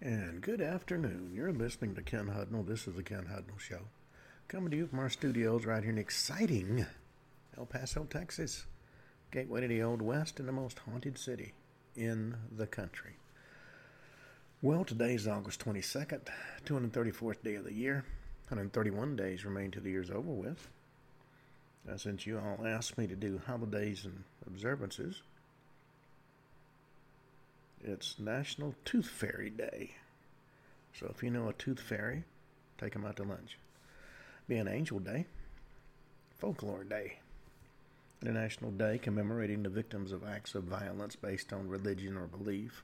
And good afternoon. You're listening to Ken Hudnall. This is the Ken Hudnall Show. Coming to you from our studios right here in exciting El Paso, Texas. Gateway to the Old West and the most haunted city in the country. Well, today is August 22nd, 234th day of the year. 131 days remain till the year's over with. Uh, since you all asked me to do holidays and observances, it's National Tooth Fairy Day. So if you know a tooth fairy, take them out to lunch. Be an Angel Day, Folklore Day, International Day commemorating the victims of acts of violence based on religion or belief,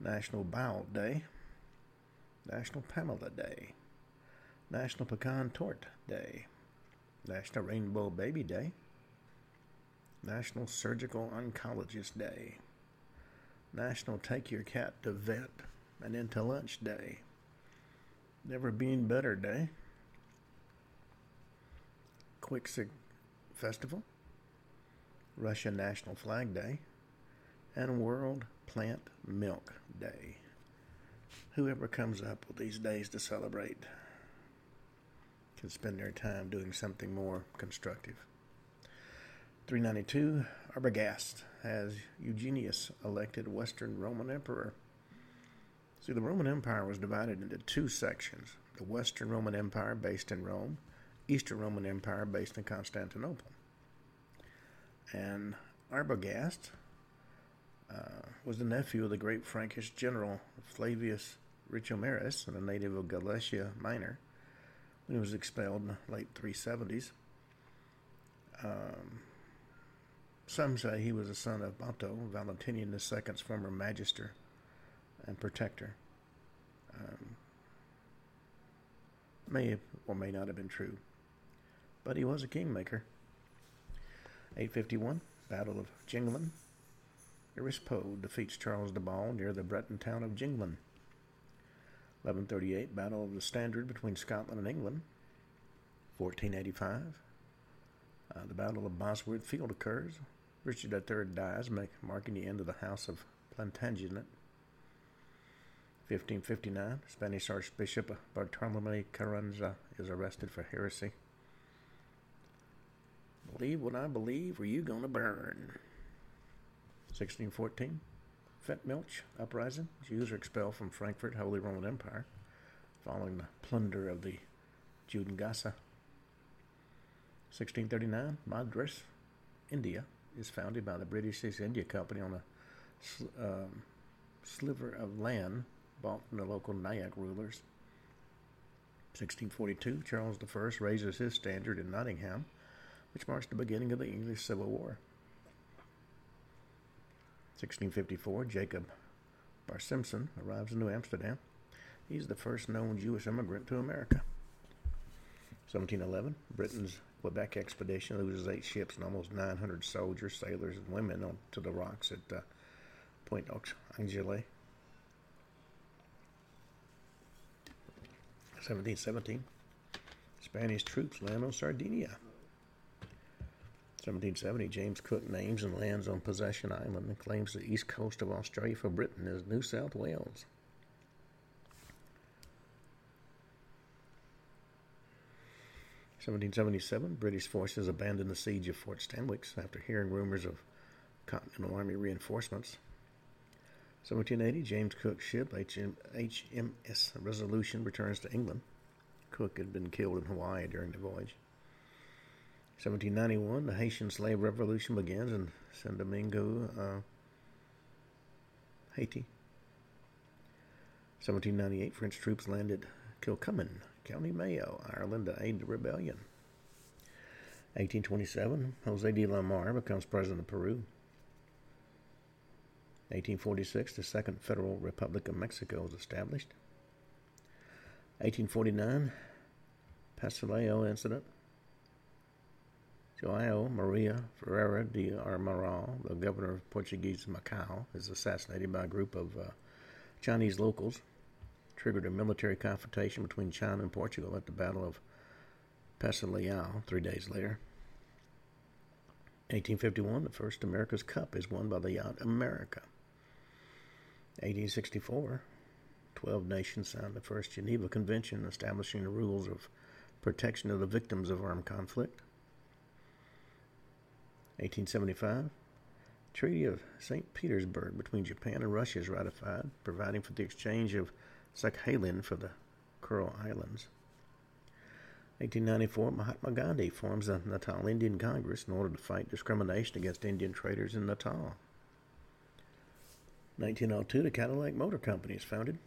National Bowel Day, National Pamela Day, National Pecan Torte Day, National Rainbow Baby Day, National Surgical Oncologist Day. National Take Your Cat to Vet and Into Lunch Day. Never Been Better Day. Quicksig Festival. Russia National Flag Day. And World Plant Milk Day. Whoever comes up with these days to celebrate can spend their time doing something more constructive. 392, Arbogast has Eugenius elected Western Roman Emperor. See, the Roman Empire was divided into two sections the Western Roman Empire, based in Rome, Eastern Roman Empire, based in Constantinople. And Arbogast uh, was the nephew of the great Frankish general Flavius Richomeres, and a native of Galatia Minor, when he was expelled in the late 370s. Um, some say he was a son of Bauto, Valentinian II's former magister and protector. Um, may or may not have been true, but he was a kingmaker. 851, Battle of Jengland. Erispoe defeats Charles the Bald near the Breton town of Jengland. 1138, Battle of the Standard between Scotland and England. 1485, uh, the Battle of Bosworth Field occurs. Richard III dies, marking the end of the House of Plantagenet. 1559, Spanish Archbishop Bartolome Carranza is arrested for heresy. Believe what I believe, or you gonna burn. 1614, Fettmilch uprising. Jews are expelled from Frankfurt, Holy Roman Empire, following the plunder of the Judengasse. 1639, Madras, India is founded by the British East India Company on a sl- um, sliver of land bought from the local Nayak rulers. 1642, Charles I raises his standard in Nottingham, which marks the beginning of the English Civil War. 1654, Jacob Barsimson arrives in New Amsterdam. He's the first known Jewish immigrant to America. 1711, Britain's Quebec expedition loses eight ships and almost 900 soldiers, sailors, and women onto the rocks at uh, Point Anglais. 1717, Spanish troops land on Sardinia. 1770, James Cook names and lands on Possession Island and claims the east coast of Australia for Britain as New South Wales. 1777, British forces abandoned the siege of Fort Stanwix after hearing rumors of Continental Army reinforcements. 1780, James Cook's ship HM, HMS Resolution returns to England. Cook had been killed in Hawaii during the voyage. 1791, the Haitian slave revolution begins in Saint Domingo, uh, Haiti. 1798, French troops landed Kilcummin, County Mayo, Ireland to aid the rebellion. 1827, Jose de la Mar becomes president of Peru. 1846, the Second Federal Republic of Mexico is established. 1849, Passaleão incident. Joao Maria Ferreira de Amaral, the governor of Portuguese Macau, is assassinated by a group of uh, Chinese locals triggered a military confrontation between China and Portugal at the Battle of Passaleão three days later. 1851, the first America's Cup is won by the yacht America. 1864, Twelve nations signed the first Geneva Convention establishing the rules of protection of the victims of armed conflict. 1875, Treaty of St. Petersburg between Japan and Russia is ratified, providing for the exchange of Sakhalin for the Kuril Islands. 1894, Mahatma Gandhi forms the Natal Indian Congress in order to fight discrimination against Indian traders in Natal. 1902, the Cadillac Motor Company is founded.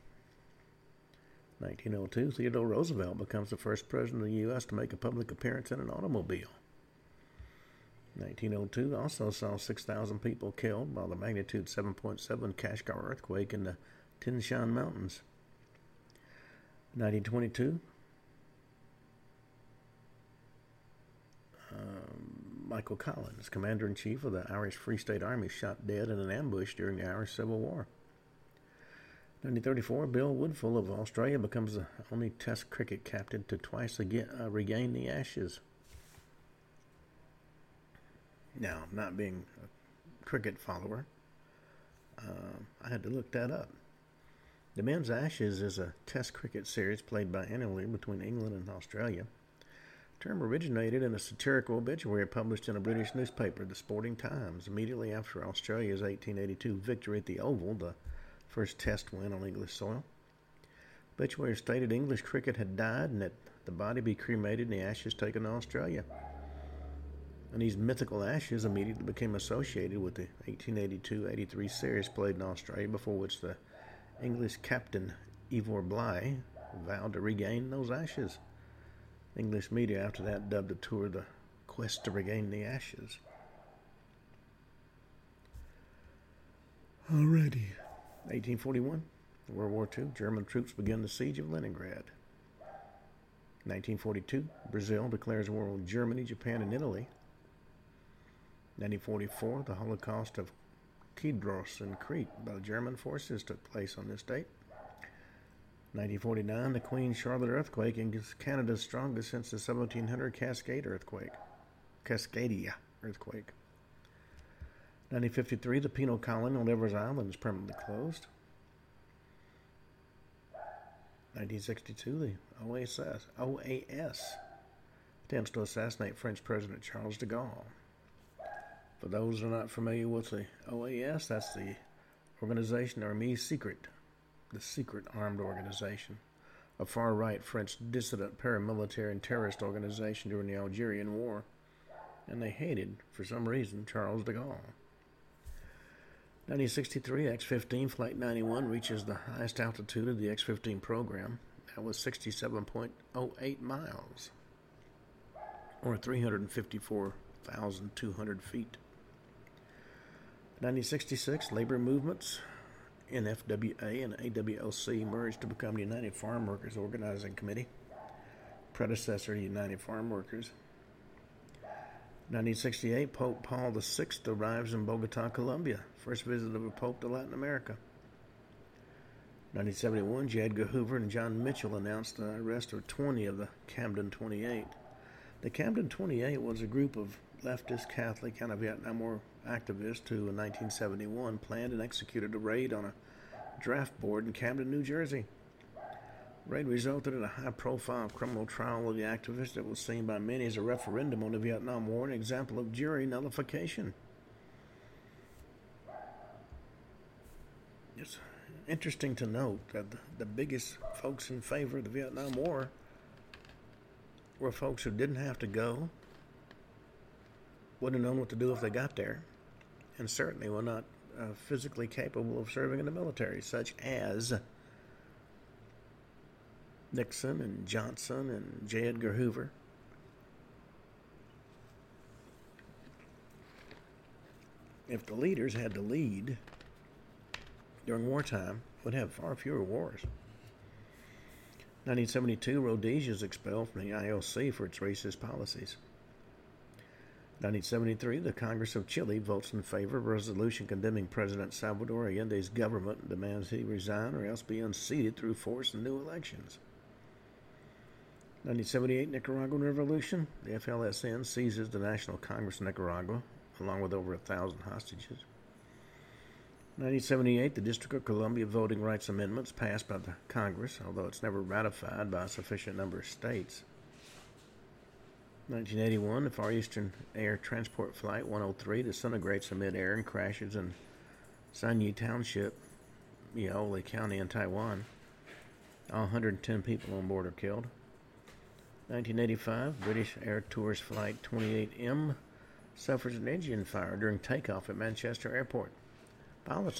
1902, Theodore Roosevelt becomes the first president of the U.S. to make a public appearance in an automobile. 1902 also saw 6,000 people killed by the magnitude 7.7 Kashgar earthquake in the Tian Mountains. 1922, um, Michael Collins, commander in chief of the Irish Free State Army, shot dead in an ambush during the Irish Civil War. 1934, Bill Woodfull of Australia becomes the only Test cricket captain to twice again, uh, regain the Ashes. Now, not being a cricket follower, uh, I had to look that up. The Men's Ashes is a Test cricket series played biannually between England and Australia. The term originated in a satirical obituary published in a British newspaper, the Sporting Times, immediately after Australia's 1882 victory at the Oval, the first Test win on English soil. The Obituary stated English cricket had died and that the body be cremated and the ashes taken to Australia. And these mythical ashes immediately became associated with the 1882-83 series played in Australia, before which the English captain Ivor Bligh vowed to regain those ashes. English media after that dubbed the tour the Quest to Regain the Ashes. Already. 1841, World War II, German troops begin the siege of Leningrad. 1942, Brazil declares war on Germany, Japan, and Italy. 1944, the Holocaust of Kedros in Crete by German forces took place on this date. 1949, the Queen Charlotte earthquake is Canada's strongest since the 1700 Cascade earthquake. Cascadia earthquake. 1953, the penal colony on Evers Island is permanently closed. 1962, the OAS, OAS attempts to assassinate French President Charles de Gaulle. For those who are not familiar with the OAS, that's the organization Armée Secret, the secret armed organization, a far right French dissident paramilitary and terrorist organization during the Algerian War, and they hated, for some reason, Charles de Gaulle. 1963, X 15 Flight 91 reaches the highest altitude of the X 15 program. That was 67.08 miles, or 354,200 feet. 1966, labor movements, NFWA and AWLC merged to become the United Farm Workers Organizing Committee, predecessor to United Farm Workers. 1968, Pope Paul VI arrives in Bogota, Colombia, first visit of a pope to Latin America. 1971, J. Edgar Hoover and John Mitchell announced the arrest of 20 of the Camden 28. The Camden 28 was a group of leftist Catholic anti Vietnam War activists who, in 1971, planned and executed a raid on a draft board in Camden, New Jersey raid resulted in a high profile criminal trial of the activist that was seen by many as a referendum on the Vietnam War, an example of jury nullification. It's interesting to note that the, the biggest folks in favor of the Vietnam War were folks who didn't have to go, wouldn't have known what to do if they got there, and certainly were not uh, physically capable of serving in the military, such as Nixon and Johnson and J. Edgar Hoover. If the leaders had to lead during wartime, would have far fewer wars. 1972, Rhodesia is expelled from the IOC for its racist policies. 1973, the Congress of Chile votes in favor of a resolution condemning President Salvador Allende's government and demands he resign or else be unseated through force and new elections. 1978 Nicaraguan Revolution. The FLSN seizes the National Congress of Nicaragua, along with over a thousand hostages. 1978, the District of Columbia Voting Rights Amendments passed by the Congress, although it's never ratified by a sufficient number of states. 1981, the Far Eastern Air Transport Flight 103 disintegrates in midair and crashes in Sanyi Township, Miaoli County in Taiwan. All 110 people on board are killed. 1985, British Air Tours Flight 28M suffers an engine fire during takeoff at Manchester Airport. Pilots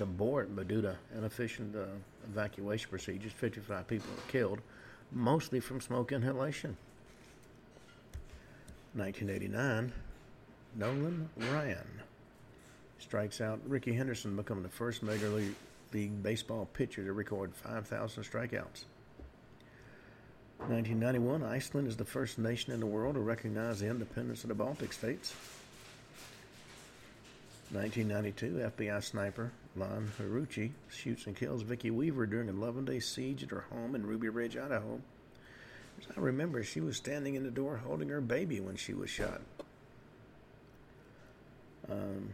due to inefficient uh, evacuation procedures, 55 people were killed, mostly from smoke inhalation. 1989, Nolan Ryan strikes out Rickey Henderson, becoming the first Major League, Baseball pitcher to record 5,000 strikeouts. 1991, Iceland is the first nation in the world to recognize the independence of the Baltic states. 1992, FBI sniper Lon Horiuchi shoots and kills Vicki Weaver during an 11-day siege at her home in Ruby Ridge, Idaho. As I remember, she was standing in the door holding her baby when she was shot. Um,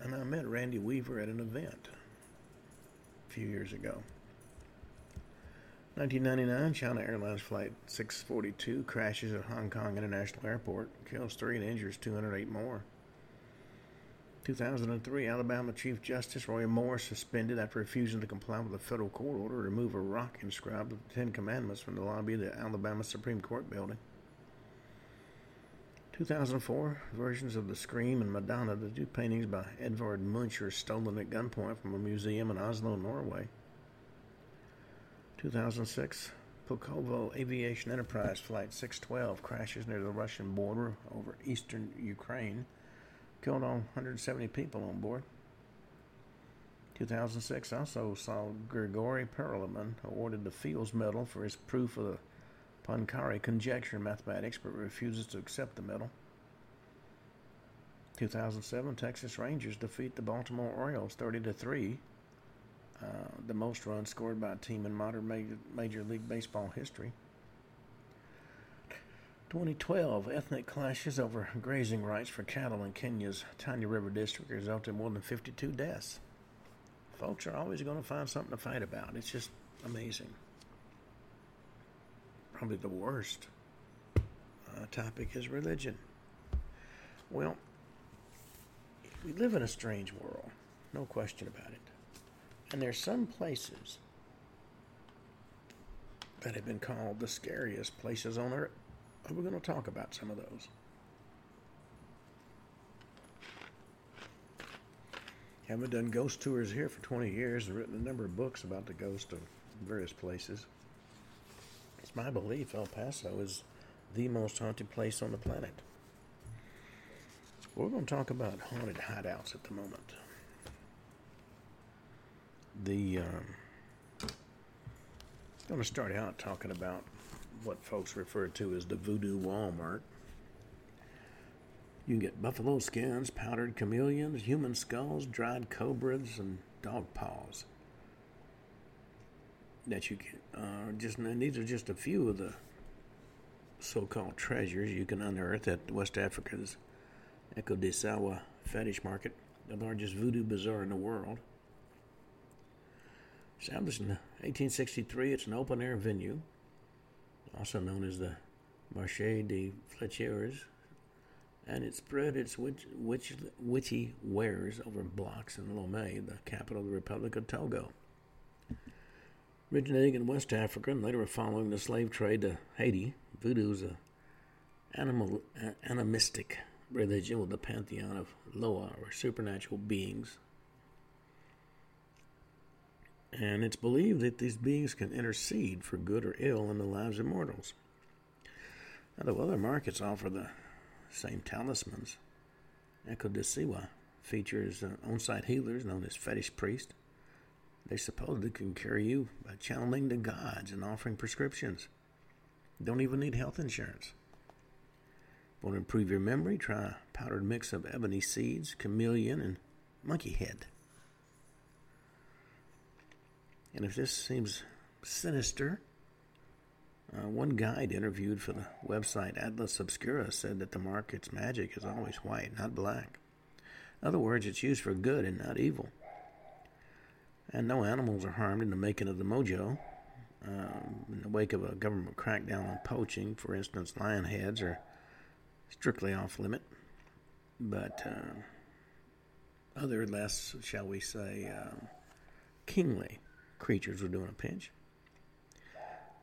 and I met Randy Weaver at an event a few years ago. 1999, China Airlines Flight 642 crashes at Hong Kong International Airport, kills three and injures 208 more. 2003, Alabama Chief Justice Roy Moore suspended after refusing to comply with a federal court order to remove a rock inscribed with the Ten Commandments from the lobby of the Alabama Supreme Court building. 2004, versions of The Scream and Madonna, the two paintings by Edvard Munch, are stolen at gunpoint from a museum in Oslo, Norway. 2006, Pulkovo Aviation Enterprise Flight 612 crashes near the Russian border over eastern Ukraine killed all 170 people on board. 2006 also saw Grigory Perelman awarded the Fields Medal for his proof of the Poincare conjecture in mathematics, but refuses to accept the medal. 2007 Texas Rangers defeat the Baltimore Orioles 30 to 3, uh, the most runs scored by a team in modern major, major League Baseball history. 2012, ethnic clashes over grazing rights for cattle in Kenya's Tana River district resulted in more than 52 deaths. Folks are always going to find something to fight about. It's just amazing. Probably the worst uh, topic is religion. Well, we live in a strange world, no question about it. And there's some places that have been called the scariest places on earth we're going to talk about some of those. Haven't done ghost tours here for 20 years. I've written a number of books about the ghost of various places. It's my belief El Paso is the most haunted place on the planet. We're going to talk about haunted hideouts at the moment. The um, I'm going to start out talking about what folks refer to as the voodoo Walmart. You can get buffalo skins, powdered chameleons, human skulls, dried cobras, and dog paws. That you can uh, just these are just a few of the so-called treasures you can unearth at West Africa's Akodessewa fetish market, the largest voodoo bazaar in the world. Established in 1863, it's an open-air venue also known as the Marché des Flécheries, and it spread its witch, witch, witchy wares over blocks in Lomé, the capital of the Republic of Togo. Originating in West Africa and later following the slave trade to Haiti, voodoo is a animal, animistic religion with a pantheon of Loa, or supernatural beings, and it's believed that these beings can intercede for good or ill in the lives of mortals. The other markets offer the same talismans. Akodessewa features on site healers known as fetish priests. They supposedly can cure you by channeling the gods and offering prescriptions. Don't even need health insurance. Want to improve your memory? Try powdered mix of ebony seeds, chameleon, and monkey head. And if this seems sinister, uh, one guide interviewed for the website Atlas Obscura said that the market's magic is always white, not black. In other words, it's used for good and not evil. And no animals are harmed in the making of the mojo. Um, in the wake of a government crackdown on poaching, for instance, lion heads are strictly off limit. But uh, other less, shall we say, um, kingly creatures were doing a pinch.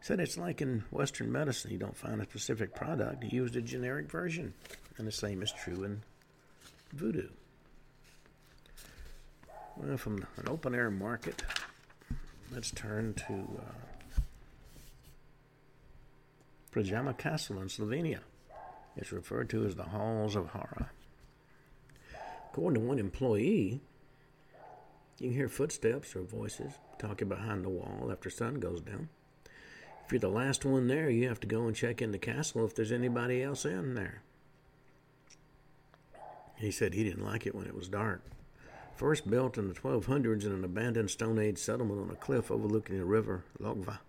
Said it's like in Western medicine, you don't find a specific product, you use a generic version. And the same is true in voodoo. Well, from an open air market, let's turn to uh, Predjama Castle in Slovenia. It's referred to as the Halls of Horror. According to one employee, you can hear footsteps or voices talking behind the wall after sun goes down. If you're the last one there, you have to go and check in the castle if there's anybody else in there. He said he didn't like it when it was dark. First built in the 1200s in an abandoned Stone Age settlement on a cliff overlooking the river Lokva.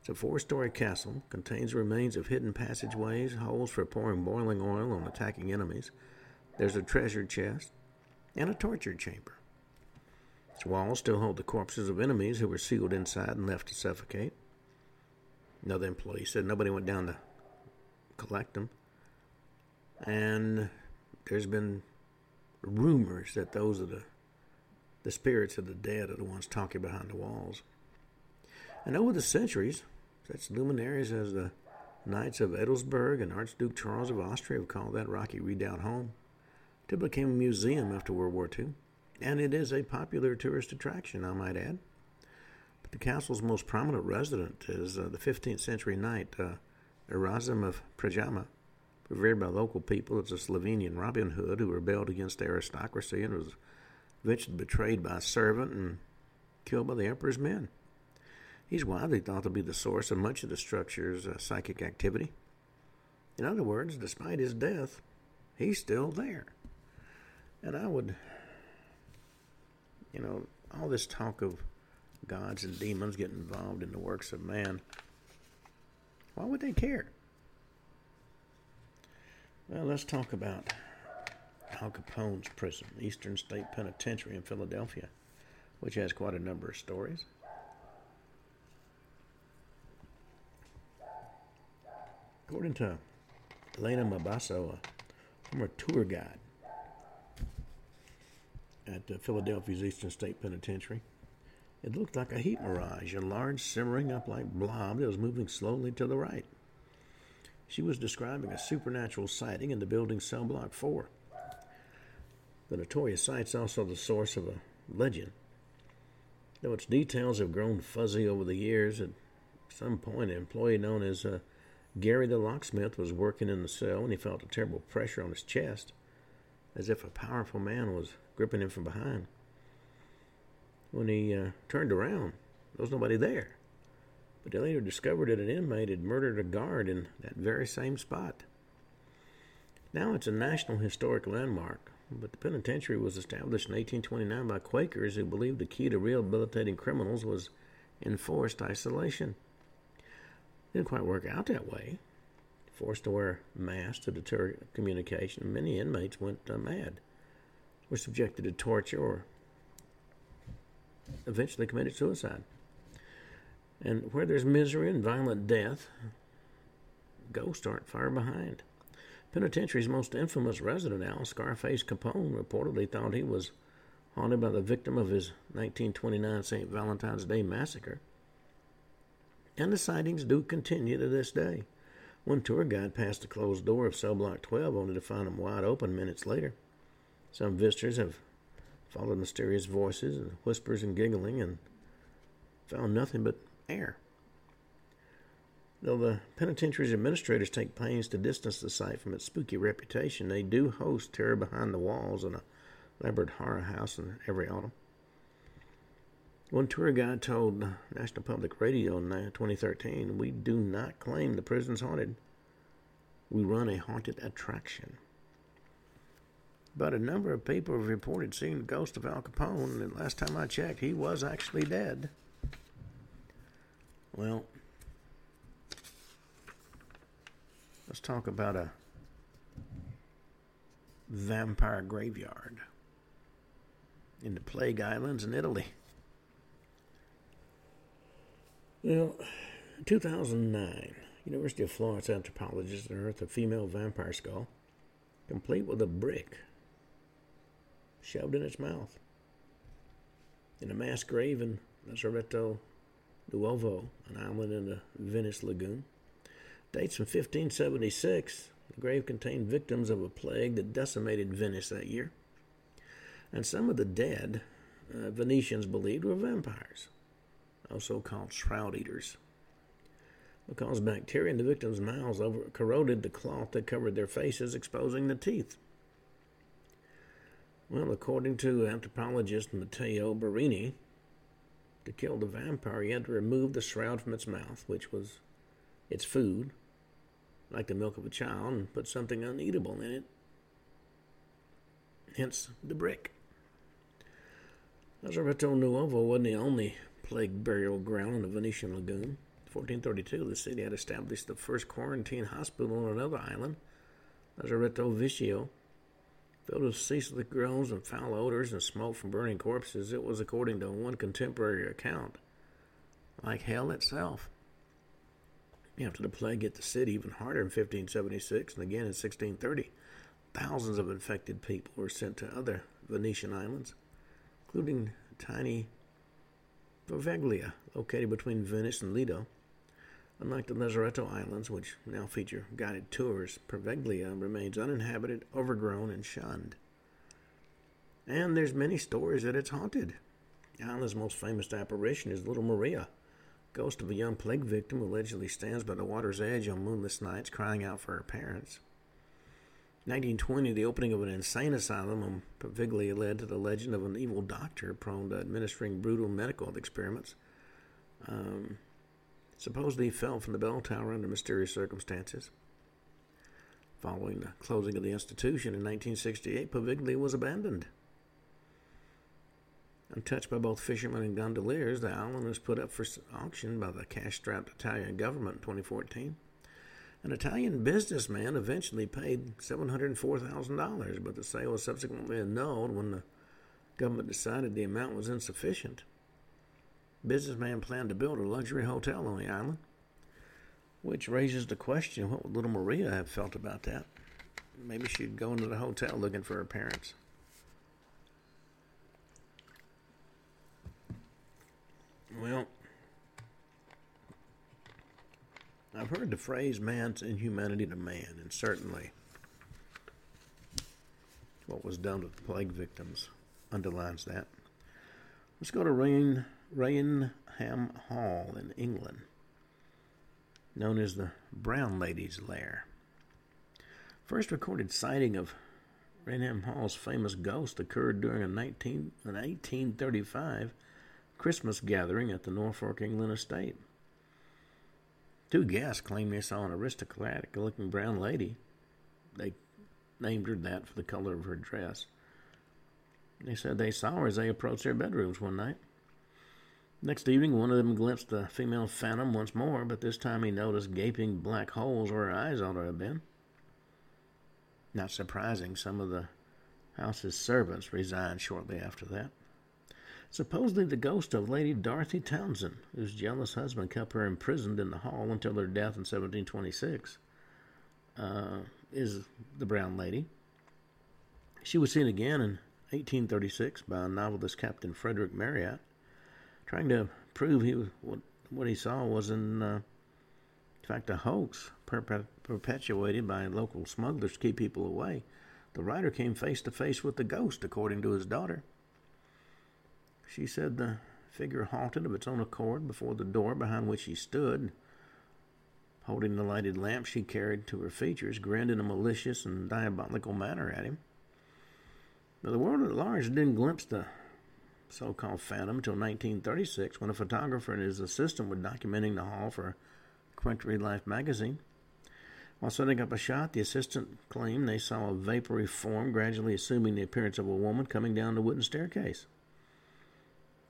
It's a four story castle, contains remains of hidden passageways, holes for pouring boiling oil on attacking enemies. There's a treasure chest and a torture chamber. Its walls still hold the corpses of enemies who were sealed inside and left to suffocate. Another employee said nobody went down to collect them. And there's been rumors that those are the the spirits of the dead are the ones talking behind the walls. And over the centuries, such luminaries as the Knights of Edelsburg and Archduke Charles of Austria have called that rocky redoubt home. It became a museum after World War II and it is a popular tourist attraction, I might add. But the castle's most prominent resident is uh, the 15th century knight uh, Erasm of Predjama, revered by local people as a Slovenian Robin Hood who rebelled against aristocracy and was eventually betrayed by a servant and killed by the emperor's men. He's widely thought to be the source of much of the structure's uh, psychic activity. In other words, despite his death, he's still there. And I would you know, all this talk of gods and demons getting involved in the works of man, why would they care? Well, let's talk about Al Capone's prison, Eastern State Penitentiary in Philadelphia, which has quite a number of stories. According to Elena Mabasso, a former tour guide at uh, Philadelphia's Eastern State Penitentiary. It looked like a heat mirage, a large simmering up like blob that was moving slowly to the right. She was describing a supernatural sighting in the building cell block 4. The notorious site's also the source of a legend. Though its details have grown fuzzy over the years, at some point an employee known as uh, Gary the locksmith was working in the cell and he felt a terrible pressure on his chest, as if a powerful man was gripping him from behind. When he uh, turned around, there was nobody there. But they later discovered that an inmate had murdered a guard in that very same spot. Now it's a National Historic Landmark, but the penitentiary was established in 1829 by Quakers who believed the key to rehabilitating criminals was enforced isolation. It didn't quite work out that way. Forced to wear masks to deter communication, many inmates went uh, mad were subjected to torture or eventually committed suicide. And where there's misery and violent death, ghosts aren't far behind. Penitentiary's most infamous resident, Al Scarface Capone, reportedly thought he was haunted by the victim of his 1929 St. Valentine's Day massacre. And the sightings do continue to this day. One tour guide passed the closed door of cell block 12 only to find them wide open minutes later. Some visitors have followed mysterious voices and whispers and giggling and found nothing but air. Though the penitentiary's administrators take pains to distance the site from its spooky reputation, they do host terror behind the walls in a elaborate horror house in every autumn. One tour guide told National Public Radio in 2013, We do not claim the prison's haunted. We run a haunted attraction. But a number of people have reported seeing the ghost of Al Capone, and last time I checked, he was actually dead. Well, let's talk about a vampire graveyard. in the Plague Islands in Italy. Well, 2009, University of Florence anthropologists unearthed a female vampire skull, complete with a brick shoved in its mouth. In a mass grave in Lazaretto Nuovo, an island in the Venice lagoon. Dates from 1576. The grave contained victims of a plague that decimated Venice that year. And some of the dead, uh, Venetians believed, were vampires, also called shroud eaters because bacteria in the victims' mouths over corroded the cloth that covered their faces, exposing the teeth. Well, according to anthropologist Matteo Borrini, to kill the vampire, he had to remove the shroud from its mouth, which was its food, like the milk of a child, and put something uneatable in it. Hence the brick. Lazaretto Nuovo wasn't the only plague burial ground in the Venetian lagoon. 1432, the city had established the first quarantine hospital on another island, Lazaretto Vecchio. Filled with ceaseless groans and foul odors and smoke from burning corpses, it was, according to one contemporary account, like hell itself. After the plague hit the city even harder in 1576 and again in 1630, thousands of infected people were sent to other Venetian islands, including tiny Poveglia, located between Venice and Lido. Unlike the Lazaretto Islands, which now feature guided tours, Poveglia remains uninhabited, overgrown, and shunned. And there's many stories that it's haunted. The island's most famous apparition is Little Maria, ghost of a young plague victim who allegedly stands by the water's edge on moonless nights crying out for her parents. 1920, the opening of an insane asylum on Poveglia led to the legend of an evil doctor prone to administering brutal medical experiments. Um, supposedly fell from the bell tower under mysterious circumstances. Following the closing of the institution in 1968, Poveglia was abandoned. Untouched by both fishermen and gondoliers, the island was put up for auction by the cash strapped Italian government in 2014. An Italian businessman eventually paid $704,000, but the sale was subsequently annulled when the government decided the amount was insufficient businessman planned to build a luxury hotel on the island, which raises the question what would little Maria have felt about that? Maybe she'd go into the hotel looking for her parents. Well, I've heard the phrase man's inhumanity to man, and certainly what was done with the plague victims underlines that. Let's go to Rain Raynham Hall in England, known as the Brown Lady's Lair. First recorded sighting of Raynham Hall's famous ghost occurred during a 19, an 1835 Christmas gathering at the Norfolk, England estate. Two guests claimed they saw an aristocratic looking brown lady. They named her that for the color of her dress. They said they saw her as they approached their bedrooms one night. Next evening, one of them glimpsed the female phantom once more, but this time he noticed gaping black holes where her eyes ought to have been. Not surprising, some of the house's servants resigned shortly after that. Supposedly the ghost of Lady Dorothy Townshend, whose jealous husband kept her imprisoned in the hall until her death in 1726, uh, is the Brown Lady. She was seen again in 1836 by novelist Captain Frederick Marryat trying to prove he was, what what he saw was in, uh, in fact a hoax perpetuated by local smugglers to keep people away. The writer came face to face with the ghost, according to his daughter. She said the figure halted of its own accord before the door behind which he stood, holding the lighted lamp she carried to her features, grinned in a malicious and diabolical manner at him. But the world at large didn't glimpse the so called Phantom until 1936 when a photographer and his assistant were documenting the hall for Country Life magazine. While setting up a shot, the assistant claimed they saw a vapory form gradually assuming the appearance of a woman coming down the wooden staircase.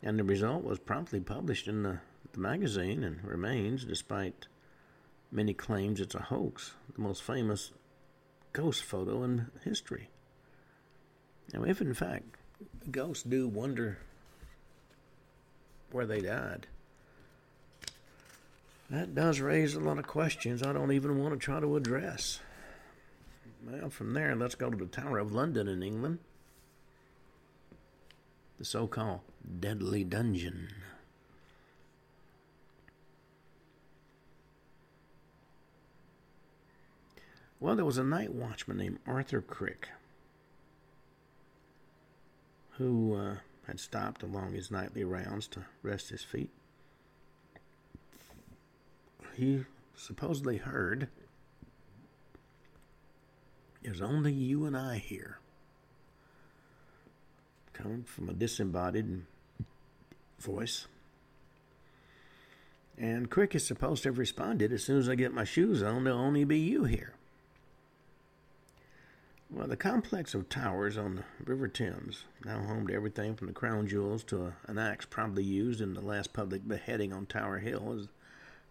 And the result was promptly published in the, the magazine and remains, despite many claims it's a hoax, the most famous ghost photo in history. Now, if in fact ghosts do wonder where they died. That does raise a lot of questions I don't even want to try to address. Well, from there, let's go to the Tower of London in England. The so called Deadly Dungeon. Well, there was a night watchman named Arthur Crick who uh, had stopped along his nightly rounds to rest his feet. He supposedly heard, There's only you and I here. Coming from a disembodied voice. And Crick is supposed to have responded, As soon as I get my shoes on, there'll only be you here. Well, the complex of towers on the River Thames, now home to everything from the crown jewels to a, an axe probably used in the last public beheading on Tower Hill, is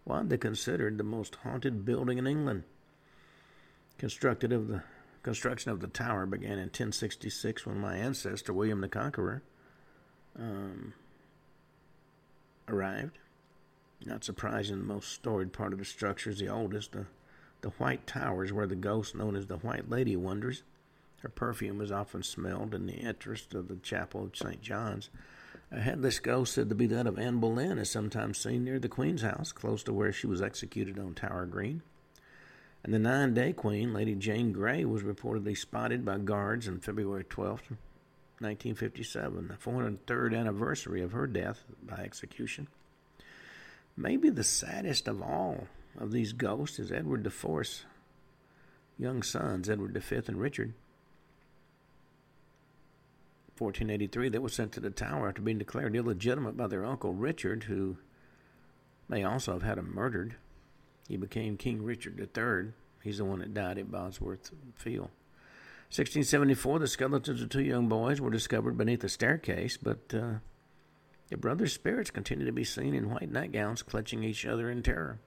widely considered the most haunted building in England. Constructed of the construction of the tower began in 1066 when my ancestor William the Conqueror um, arrived. Not surprising, the most storied part of the structure is the oldest, the the White Towers, where the ghost known as the White Lady wanders. Her perfume is often smelled in the interest of the chapel of St. John's. A headless ghost said to be that of Anne Boleyn is sometimes seen near the Queen's house, close to where she was executed on Tower Green. And the nine day Queen, Lady Jane Grey, was reportedly spotted by guards on February 12, 1957, the 403rd anniversary of her death by execution. Maybe the saddest of all of these ghosts is Edward the Fourth's young sons, Edward the Fifth and Richard. 1483, they were sent to the Tower after being declared illegitimate by their uncle Richard, who may also have had him murdered. He became King Richard III. He's the one that died at Bosworth Field. 1674, the skeletons of two young boys were discovered beneath a staircase, but uh, their brothers' spirits continued to be seen in white nightgowns, clutching each other in terror.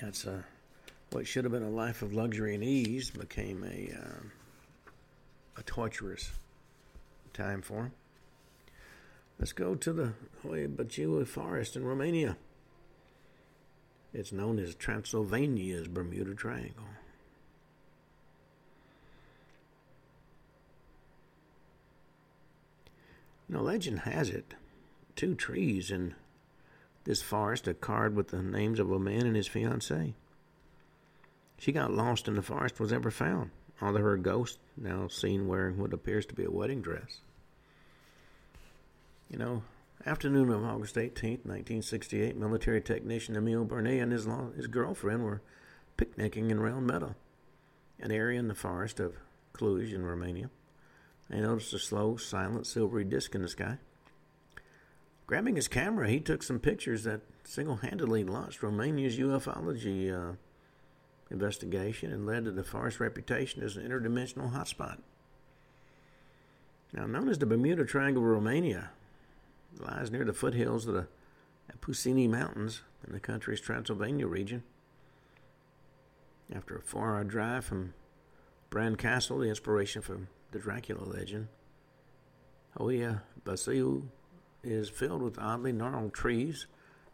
That's uh, what should have been a life of luxury and ease became a uh, a torturous time for him. Let's go to the Hoia forest in Romania. It's known as Transylvania's Bermuda Triangle. Now, legend has it, two trees in this forest, a card with the names of a man and his fiancée. She got lost in the forest, was ever found, although her ghost now seen wearing what appears to be a wedding dress. You know, afternoon of August 18, 1968, military technician Emil Barnea and his, his girlfriend were picnicking in Round Meadow, an area in the forest of Cluj in Romania. They noticed a slow, silent, silvery disk in the sky. Grabbing his camera, he took some pictures that single handedly launched Romania's ufology uh, investigation and led to the forest's reputation as an interdimensional hotspot. Now, known as the Bermuda Triangle of Romania, it lies near the foothills of the Apuseni Mountains in the country's Transylvania region. After a four hour drive from Bran Castle, the inspiration for the Dracula legend, Hoia Baciu is filled with oddly gnarled trees,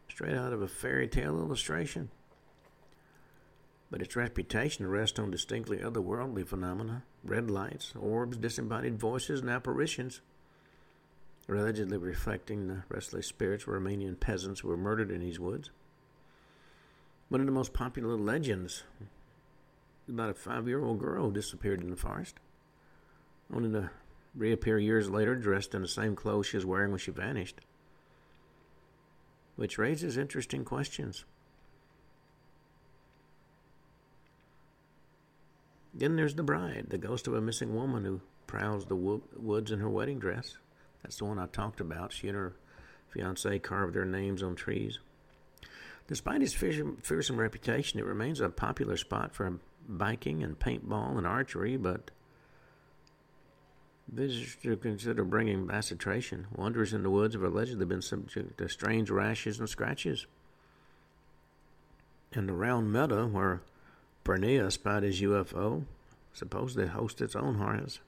straight out of a fairy tale illustration. But its reputation rests on distinctly otherworldly phenomena red lights, orbs, disembodied voices, and apparitions, allegedly reflecting the restless spirits of Romanian peasants who were murdered in these woods. One of the most popular legends about a five year old girl who disappeared in the forest, only to reappear years later dressed in the same clothes she was wearing when she vanished. Which raises interesting questions. Then there's the bride, the ghost of a missing woman who prowls the wo- woods in her wedding dress. That's the one I talked about. She and her fiance carved their names on trees. Despite its fearsome reputation, it remains a popular spot for biking and paintball and archery, but Visitors to consider bringing bacitracin. Wanderers in the woods have allegedly been subject to strange rashes and scratches. In the round meadow where Barnea spied his UFO, supposedly hosts its own haunts.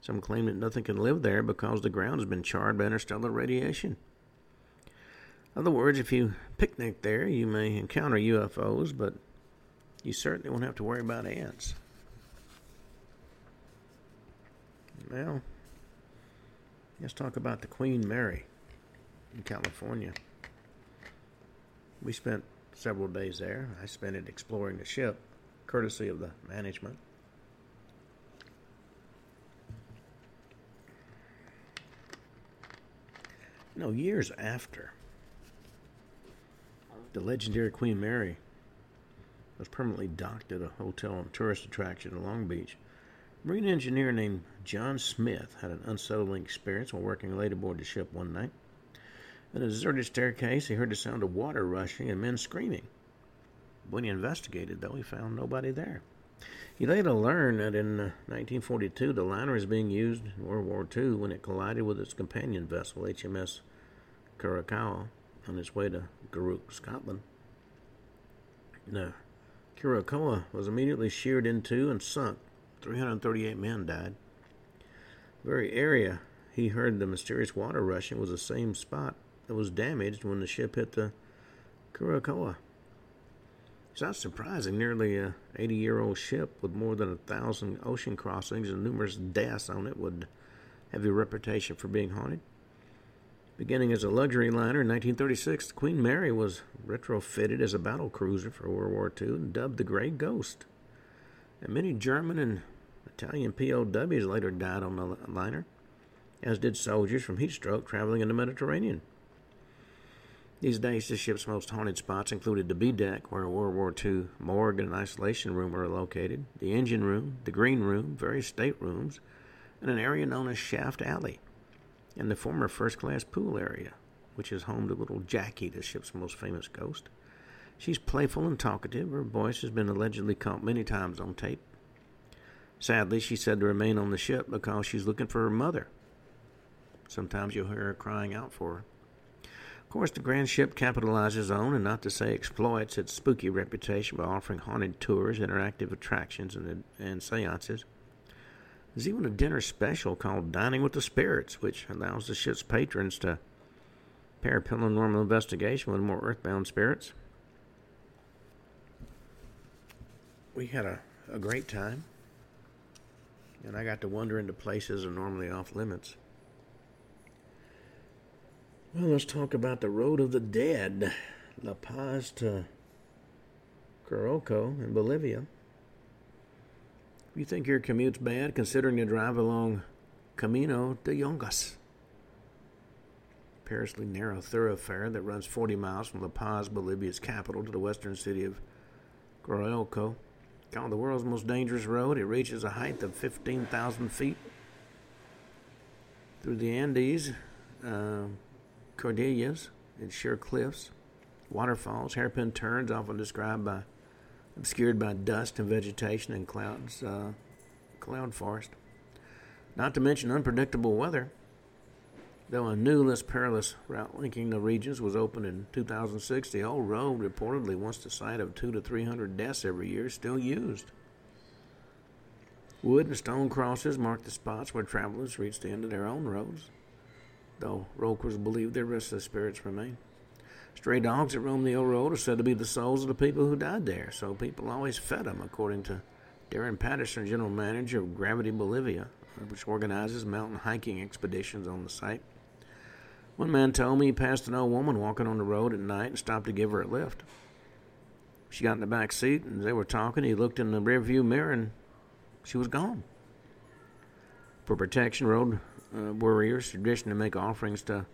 Some claim that nothing can live there because the ground has been charred by interstellar radiation. In other words, if you picnic there, you may encounter UFOs, but you certainly won't have to worry about ants. Well, let's talk about the Queen Mary in California. We spent several days there. I spent it exploring the ship, courtesy of the management. You know, years after the legendary Queen Mary was permanently docked at a hotel and tourist attraction in Long Beach. Marine engineer named John Smith had an unsettling experience while working late aboard the ship one night. In a deserted staircase, he heard the sound of water rushing and men screaming. When he investigated, though, he found nobody there. He later learned that in uh, 1942 the liner was being used in World War II when it collided with its companion vessel, HMS Curaçao on its way to Gourock, Scotland. The Curaçao was immediately sheared into and sunk. 338 men died. The very area he heard the mysterious water rushing was the same spot that was damaged when the ship hit the Curaçao. It's not surprising. Nearly a 80-year-old ship with more than a thousand ocean crossings and numerous deaths on it would have a reputation for being haunted. Beginning as a luxury liner in 1936, the Queen Mary was retrofitted as a battle cruiser for World War II and dubbed the Grey Ghost. And many German and Italian POWs later died on the liner, as did soldiers from heat stroke traveling in the Mediterranean. These days, the ship's most haunted spots included the B deck, where World War II morgue and isolation room were located, the engine room, the green room, various staterooms, and an area known as Shaft Alley and the former first class pool area, which is home to little Jackie, the ship's most famous ghost. She's playful and talkative. Her voice has been allegedly caught many times on tape. Sadly, she said to remain on the ship because she's looking for her mother. Sometimes you'll hear her crying out for her. Of course, the grand ship capitalizes on, and not to say exploits, its spooky reputation by offering haunted tours, interactive attractions, and, and seances. There's even a dinner special called Dining with the Spirits, which allows the ship's patrons to pair paranormal investigation with more earthbound spirits. We had a, a great time, and I got to wander into places that are normally off limits. Well, let's talk about the Road of the Dead, La Paz to Coroico in Bolivia. You think your commute's bad considering you drive along Camino de Yungas, a perilously narrow thoroughfare that runs 40 miles from La Paz, Bolivia's capital, to the western city of Coroico. Called the world's most dangerous road, it reaches a height of 15,000 feet. Through the Andes, uh, Cordilleras, and sheer cliffs, waterfalls, hairpin turns, often described by obscured by dust and vegetation and clouds, uh, cloud forest. Not to mention unpredictable weather. Though a new, less perilous route linking the regions was opened in 2006, the old road, reportedly once the site of two to three hundred deaths every year, is still used. Wood and stone crosses mark the spots where travelers reach the end of their own roads, though roadworkers believe their restless spirits remain. Stray dogs that roam the old road are said to be the souls of the people who died there, so people always fed them, according to Darren Patterson, general manager of Gravity Bolivia, which organizes mountain hiking expeditions on the site. One man told me he passed an old woman walking on the road at night and stopped to give her a lift. She got in the back seat and they were talking. He looked in the rearview mirror and she was gone. For protection, road uh, warriors tradition to make offerings to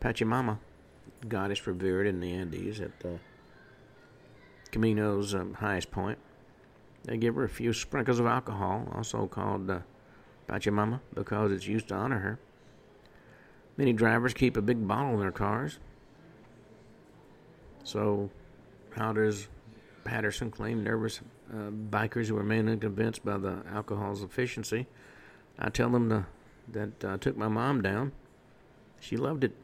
Pachamama, goddess revered in the Andes at the Camino's um, highest point. They give her a few sprinkles of alcohol, also called uh, Pachamama, because it's used to honor her. Many drivers keep a big bottle in their cars. So, how does Patterson claim nervous uh, bikers who are mainly convinced by the alcohol's efficiency? I tell them the, that I uh, took my mom down. She loved it.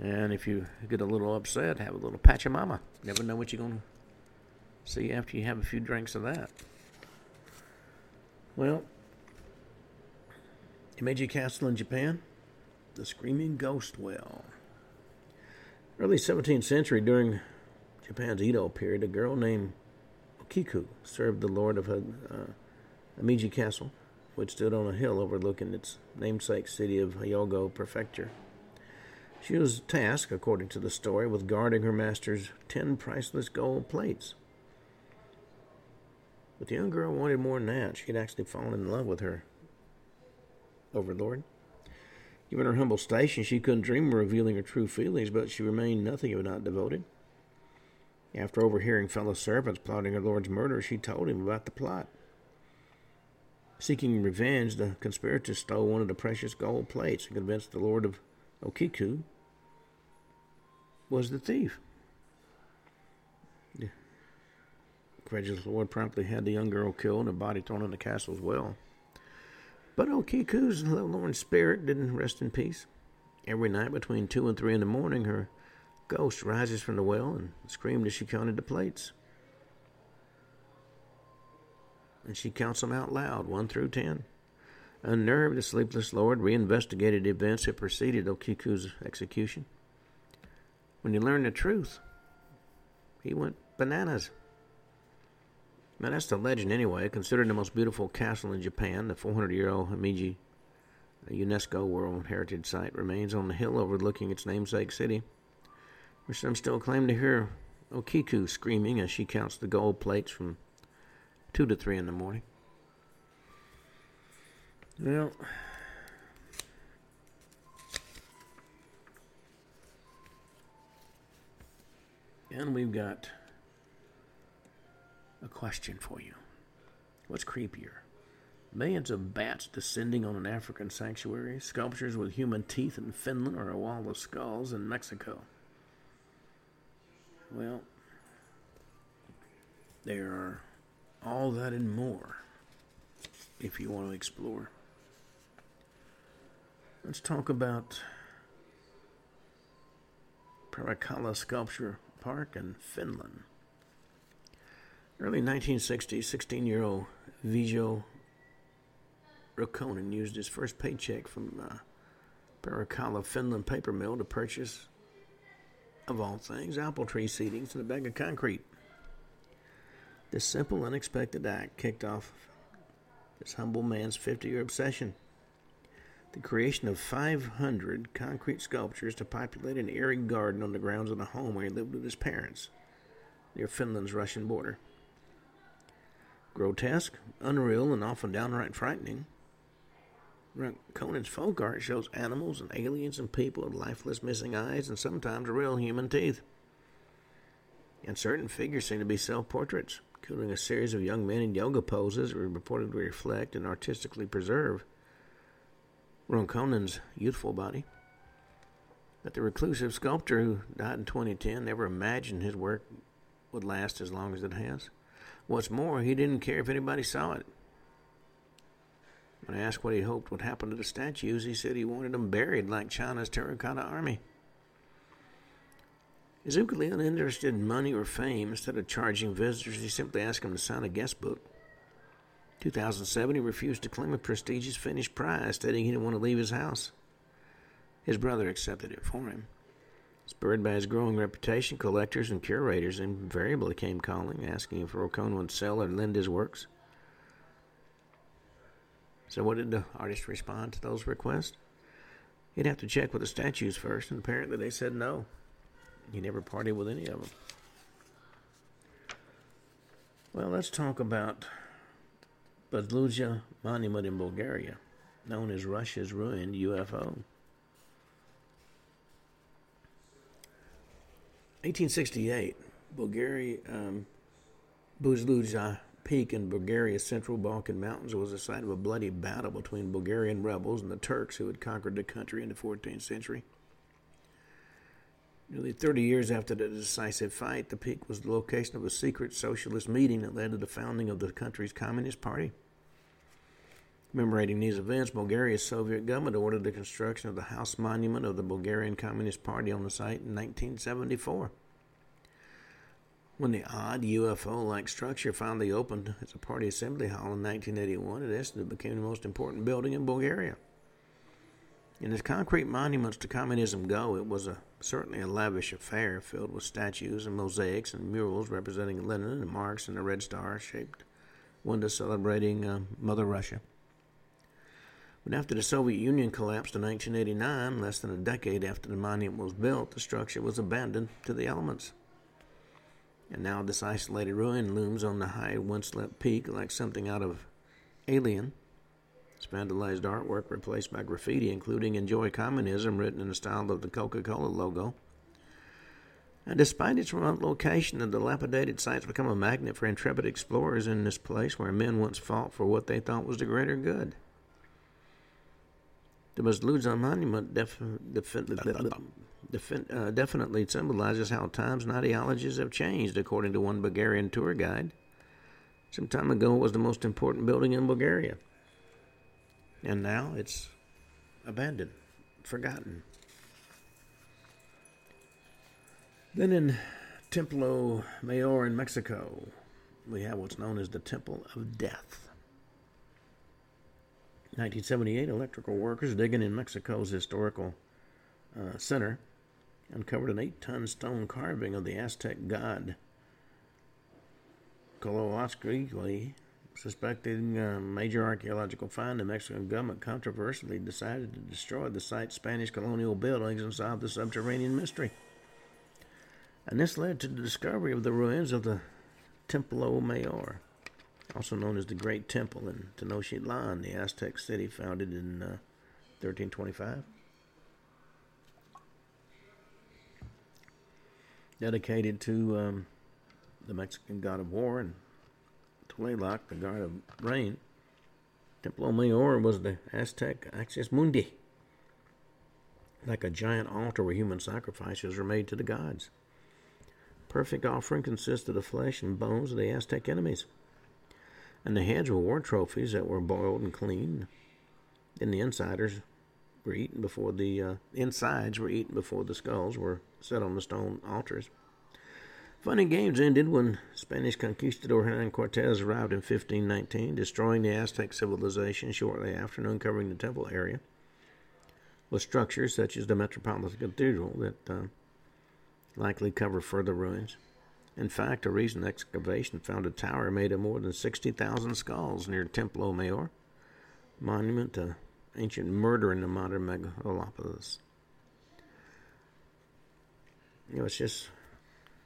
And if you get a little upset, have a little Pachamama. Never know what you're going to see after you have a few drinks of that. Well, Himeji Castle in Japan, the Screaming Ghost Well. Early 17th century, during Japan's Edo period, a girl named Okiku served the lord of uh, Himeji Castle, which stood on a hill overlooking its namesake city of Hyogo Prefecture. She was tasked, according to the story, with guarding her master's ten priceless gold plates. But the young girl wanted more than that. She had actually fallen in love with her overlord. Given her humble station, she couldn't dream of revealing her true feelings, but she remained nothing if not devoted. After overhearing fellow servants plotting her lord's murder, she told him about the plot. Seeking revenge, the conspirators stole one of the precious gold plates and convinced the lord of Okiku was the thief. The credulous lord promptly had the young girl killed and her body thrown in the castle as well. But Okiku's lorn spirit didn't rest in peace. Every night between two and three in the morning, her ghost rises from the well and screams as she counted the plates. And she counts them out loud, one through ten. Unnerved, the sleepless lord reinvestigated the events that preceded Okiku's execution. When he learned the truth, he went bananas. Now, that's the legend anyway. Considered the most beautiful castle in Japan, the 400 year old Himeji a UNESCO World Heritage Site remains on the hill overlooking its namesake city, where some still claim to hear Okiku screaming as she counts the gold plates from 2 to 3 in the morning. Well, and we've got a question for you. What's creepier? Millions of bats descending on an African sanctuary, sculptures with human teeth in Finland, or a wall of skulls in Mexico? Well, there are all that and more if you want to explore. Let's talk about Parikkala Sculpture Park in Finland. Early 1960s, 16 year old Veijo Rönkkönen used his first paycheck from uh, Parikkala, Finland paper mill to purchase, of all things, apple tree seedings and a bag of concrete. This simple, unexpected act kicked off this humble man's 50 year obsession. The creation of 500 concrete sculptures to populate an airy garden on the grounds of the home where he lived with his parents, near Finland's Russian border. Grotesque, unreal, and often downright frightening. Conan's folk art shows animals and aliens and people with lifeless missing eyes and sometimes real human teeth. And certain figures seem to be self portraits, including a series of young men in yoga poses reported to reflect and artistically preserve Rönkkönen's youthful body. But the reclusive sculptor who died in 2010 never imagined his work would last as long as it has. What's more, he didn't care if anybody saw it. When I asked what he hoped would happen to the statues, he said he wanted them buried like China's terracotta army. He's equally uninterested in money or fame. Instead of charging visitors, he simply asked them to sign a guest book. 2007, he refused to claim a prestigious Finnish prize, stating he didn't want to leave his house. His brother accepted it for him. Spurred by his growing reputation, collectors and curators invariably came calling, asking if Rönkkönen would sell or lend his works. So, what did the artist respond to those requests? He'd have to check with the statues first, and apparently they said no. He never parted with any of them. Well, let's talk about Buzludzha Monument in Bulgaria, known as Russia's ruined UFO. 1868, Bulgaria, um, Peak in Bulgaria's central Balkan mountains was the site of a bloody battle between Bulgarian rebels and the Turks who had conquered the country in the 14th century. Nearly 30 years after the decisive fight, the peak was the location of a secret socialist meeting that led to the founding of the country's Communist Party. Commemorating these events, Bulgaria's Soviet government ordered the construction of the house monument of the Bulgarian Communist Party on the site in 1974. When the odd UFO like structure finally opened as a party assembly hall in 1981, it instantly became the most important building in Bulgaria. And as concrete monuments to communism go, it was a certainly a lavish affair filled with statues and mosaics and murals representing Lenin and Marx and the Red Star shaped window celebrating uh, Mother Russia. But after the Soviet Union collapsed in 1989, less than a decade after the monument was built, the structure was abandoned to the elements. And now this isolated ruin looms on the high, wind-swept peak like something out of Alien. It's vandalized artwork replaced by graffiti, including Enjoy Communism, written in the style of the Coca Cola logo. And despite its remote location, the dilapidated site's become a magnet for intrepid explorers in this place where men once fought for what they thought was the greater good. The Masluza monument def, def, def, uh, definitely symbolizes how times and ideologies have changed, according to one Bulgarian tour guide. Some time ago, it was the most important building in Bulgaria. And now it's abandoned, forgotten. Then in Templo Mayor in Mexico, we have what's known as the Temple of Death. 1978, electrical workers digging in Mexico's historical uh, center uncovered an eight ton stone carving of the Aztec god Coloatzcuintli. Suspecting a major archaeological find, the Mexican government controversially decided to destroy the site's Spanish colonial buildings and solve the subterranean mystery. And this led to the discovery of the ruins of the Templo Mayor also known as the Great Temple in Tenochtitlan, the Aztec city founded in uh, 1325. Dedicated to um, the Mexican god of war and Tlaloc, the god of rain, Templo Mayor was the Aztec Axis Mundi, like a giant altar where human sacrifices were made to the gods. Perfect offering consisted of flesh and bones of the Aztec enemies and the heads were war trophies that were boiled and cleaned. And the insiders were eaten before the uh, insides were eaten before the skulls were set on the stone altars. Fun and games ended when Spanish conquistador Hernan Cortez arrived in 1519, destroying the Aztec civilization shortly after and uncovering the temple area with structures such as the Metropolitan Cathedral that uh, likely cover further ruins. In fact, a recent excavation found a tower made of more than 60,000 skulls near Templo Mayor, monument to ancient murder in the modern megalopolis. You know, it's just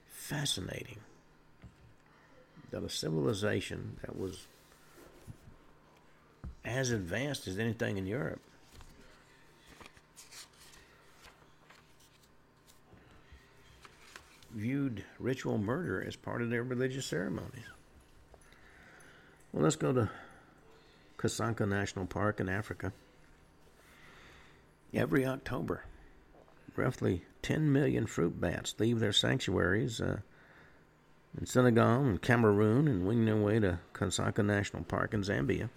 fascinating that a civilization that was as advanced as anything in Europe viewed ritual murder as part of their religious ceremonies. Well, let's go to Kasanka National Park in Africa. Every October, roughly 10 million fruit bats leave their sanctuaries uh, in Senegal and Cameroon and wing their way to Kasanka National Park in Zambia.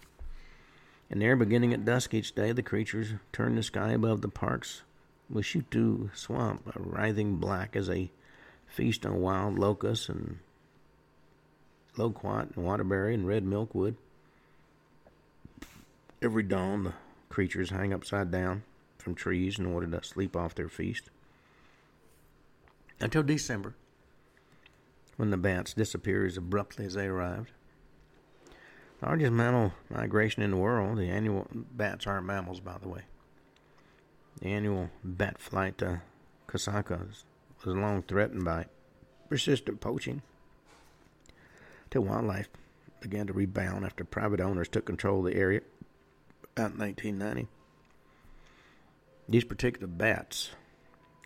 And there, beginning at dusk each day, the creatures turn the sky above the park's Mushitu swamp, a writhing black as they feast on wild locusts and loquat and waterberry and red milkwood. Every dawn, the creatures hang upside down from trees in order to sleep off their feast. Until December, when the bats disappear as abruptly as they arrived. Largest mammal migration in the world, the annual bats aren't mammals, by the way. The annual bat flight to Kasanka was long threatened by persistent poaching till wildlife began to rebound after private owners took control of the area about 1990. These particular bats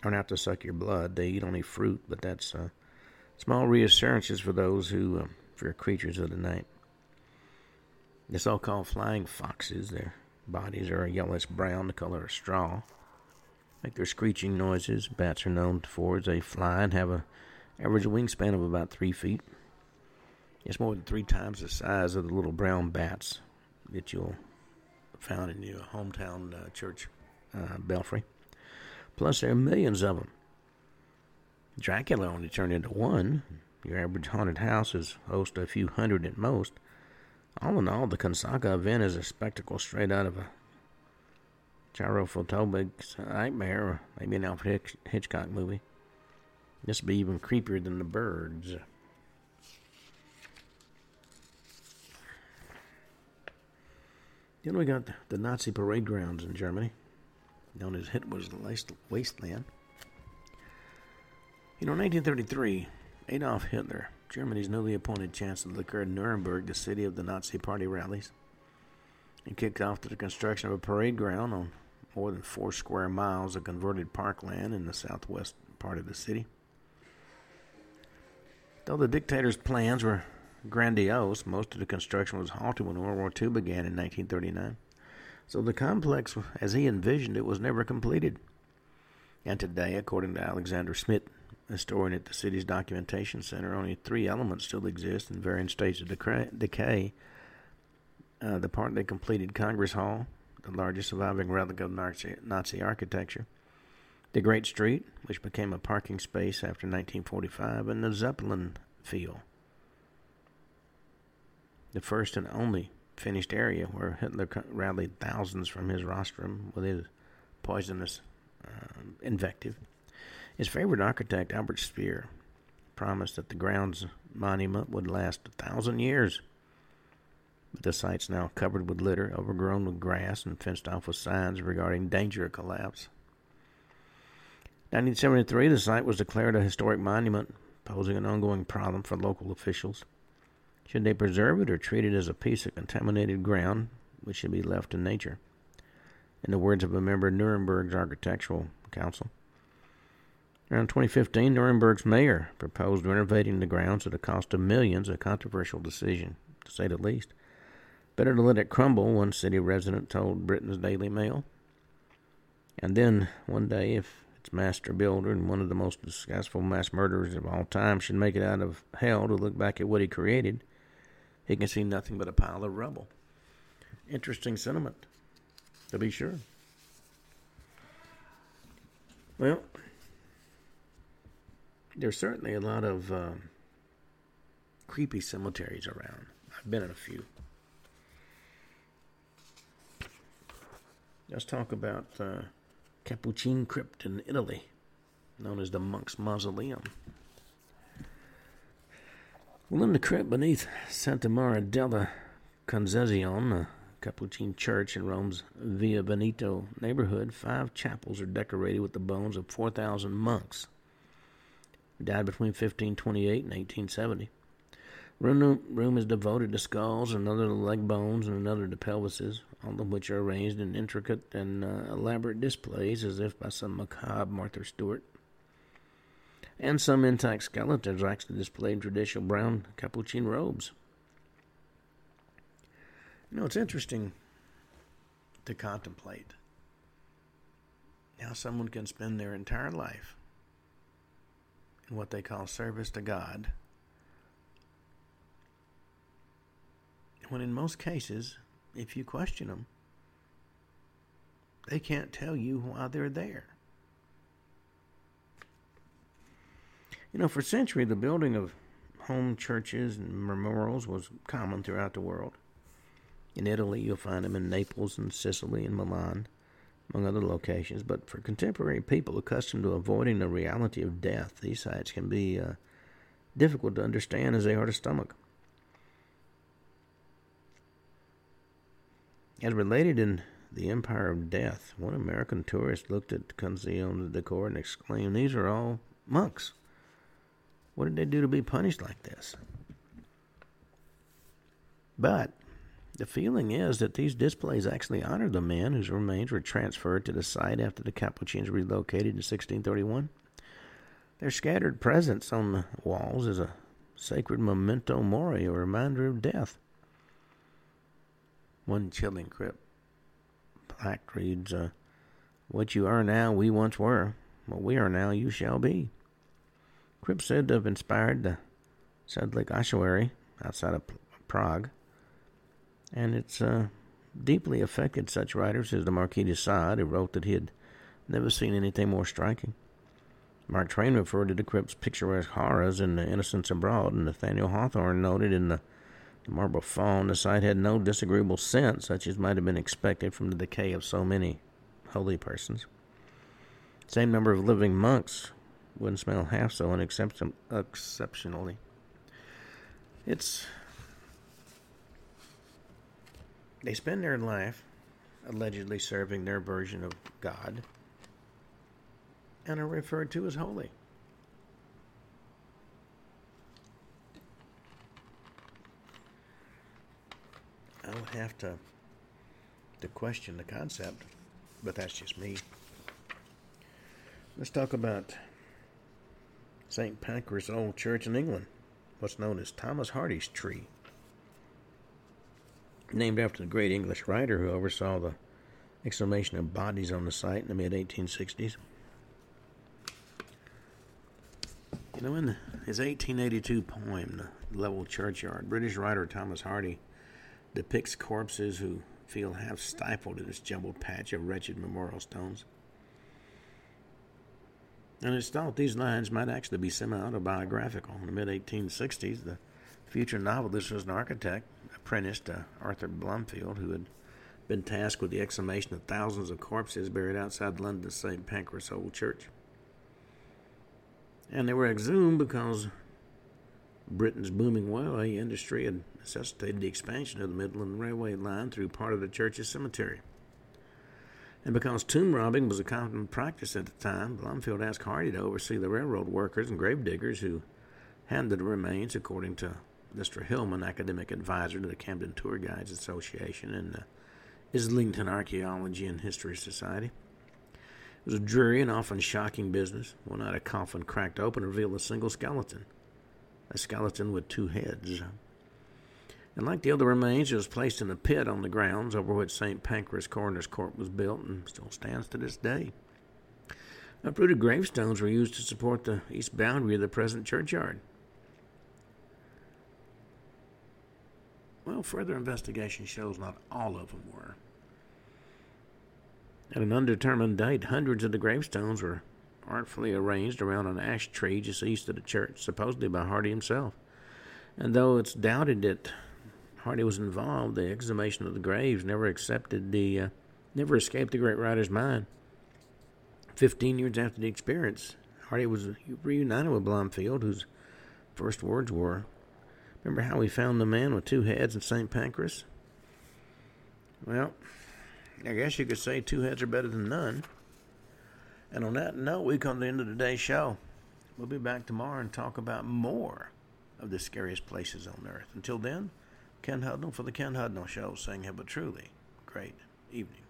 aren't out to suck your blood. They eat only fruit, but that's uh, small reassurances for those who, uh, creatures of the night. The so-called flying foxes, their bodies are a yellowish brown, the color of straw make their screeching noises. Bats are known for as they fly and have a average wingspan of about three feet. It's more than three times the size of the little brown bats that you'll find in your hometown uh, church uh, belfry. Plus, there are millions of them. Dracula only turned into one. Your average haunted house is host a few hundred at most. All in all, the Kasanka event is a spectacle straight out of a Gyrophotobic's Nightmare, or maybe an Alfred Hitchcock movie. This would be even creepier than the birds. Then we got the Nazi parade grounds in Germany, known as Hitler's wasteland. You know, in 1933, Adolf Hitler, Germany's newly appointed chancellor, declared Nuremberg the city of the Nazi Party rallies. He kicked off the construction of a parade ground on more than four square miles of converted parkland in the southwest part of the city. Though the dictator's plans were grandiose, most of the construction was halted when World War II began in 1939. So the complex, as he envisioned it, was never completed. And today, according to Alexander Schmidt, historian at the city's documentation center, only three elements still exist in varying stages of decay. Uh, the part they completed Congress Hall, the largest surviving relic of Nazi, Nazi architecture, the Great Street, which became a parking space after 1945, and the Zeppelin Field, the first and only finished area where Hitler rallied thousands from his rostrum with his poisonous uh, invective. His favorite architect, Albert Speer, promised that the grounds monument would last a thousand years. But the site's now covered with litter, overgrown with grass, and fenced off with signs regarding danger of collapse. 1973, the site was declared a historic monument, posing an ongoing problem for local officials. Should they preserve it or treat it as a piece of contaminated ground which should be left to nature? In the words of a member of Nuremberg's Architectural Council, Around 2015, Nuremberg's mayor proposed renovating the grounds at a cost of millions, a controversial decision, to say the least. Better to let it crumble, one city resident told Britain's Daily Mail. And then, one day, if its master builder and one of the most successful mass murderers of all time should make it out of hell to look back at what he created, he can see nothing but a pile of rubble. Interesting sentiment, to be sure. Well, there's certainly a lot of uh, creepy cemeteries around. I've been in a few. Let's talk about uh, Capuchin Crypt in Italy, known as the Monk's Mausoleum. Well, in the crypt beneath Santa Maria della Concezione, a Capuchin church in Rome's Via Veneto neighborhood, five chapels are decorated with the bones of 4,000 monks died between 1528 and 1870. Room, is devoted to skulls, another to leg bones, and another to pelvises, all of which are arranged in intricate and uh, elaborate displays as if by some macabre Martha Stewart. And some intact skeletons are actually displayed in traditional brown capuchin robes. You know, it's interesting to contemplate how someone can spend their entire life in what they call service to God. When in most cases, if you question them, they can't tell you why they're there. You know, for centuries, the building of home churches and memorials was common throughout the world. In Italy, you'll find them in Naples and Sicily and Milan among other locations. But for contemporary people accustomed to avoiding the reality of death, these sites can be uh, difficult to understand as they are to stomach. As related in The Empire of Death, one American tourist looked at Conceal's decor and exclaimed, These are all monks. What did they do to be punished like this? But the feeling is that these displays actually honor the men whose remains were transferred to the site after the Capuchins relocated in 1631. Their scattered presence on the walls is a sacred memento mori, a reminder of death. One chilling crypt plaque reads, uh, What you are now, we once were. What we are now, you shall be. Crypt said to have inspired the Sedlec ossuary outside of Prague and it's uh, deeply affected such writers as the Marquis de Sade, who wrote that he had never seen anything more striking. Mark Twain referred to the crypt's picturesque horrors in The Innocents Abroad, and Nathaniel Hawthorne noted in the, the Marble Faun the site had no disagreeable scent, such as might have been expected from the decay of so many holy persons. Same number of living monks wouldn't smell half so unexceptionally. It's. They spend their life allegedly serving their version of God and are referred to as holy. I don't have to to question the concept, but that's just me. Let's talk about St. Pancras Old Church in England, what's known as Thomas Hardy's tree. Named after the great English writer who oversaw the exhumation of bodies on the site in the mid 1860s. You know, in his 1882 poem, The Level Churchyard, British writer Thomas Hardy depicts corpses who feel half stifled in this jumbled patch of wretched memorial stones. And it's thought these lines might actually be semi autobiographical. In the mid 1860s, the future novelist was an architect apprenticed to Arthur Blomfield, who had been tasked with the exhumation of thousands of corpses buried outside London's St. Pancras Old Church. And they were exhumed because Britain's booming railway industry had necessitated the expansion of the Midland Railway line through part of the church's cemetery. And because tomb robbing was a common practice at the time, Blomfield asked Hardy to oversee the railroad workers and grave diggers who handled the remains, according to Mr. Hillman, academic advisor to the Camden Tour Guides Association and the Islington Archaeology and History Society. It was a dreary and often shocking business. One night, a coffin cracked open and revealed a single skeleton a skeleton with two heads. And like the other remains, it was placed in a pit on the grounds over which St. Pancras Coroner's Court was built and still stands to this day. Uprooted gravestones were used to support the east boundary of the present churchyard. Well, further investigation shows not all of them were. At an undetermined date, hundreds of the gravestones were artfully arranged around an ash tree just east of the church, supposedly by Hardy himself. And though it's doubted that Hardy was involved, the exhumation of the graves never accepted the, uh, never escaped the great writer's mind. Fifteen years after the experience, Hardy was reunited with Blomfield, whose first words were, "Remember how we found the man with two heads in St. Pancras?" Well, I guess you could say two heads are better than none. And on that note, we come to the end of today's show. We'll be back tomorrow and talk about more of the scariest places on earth. Until then, Ken Hudnall for the Ken Hudnall Show saying have a truly great evening.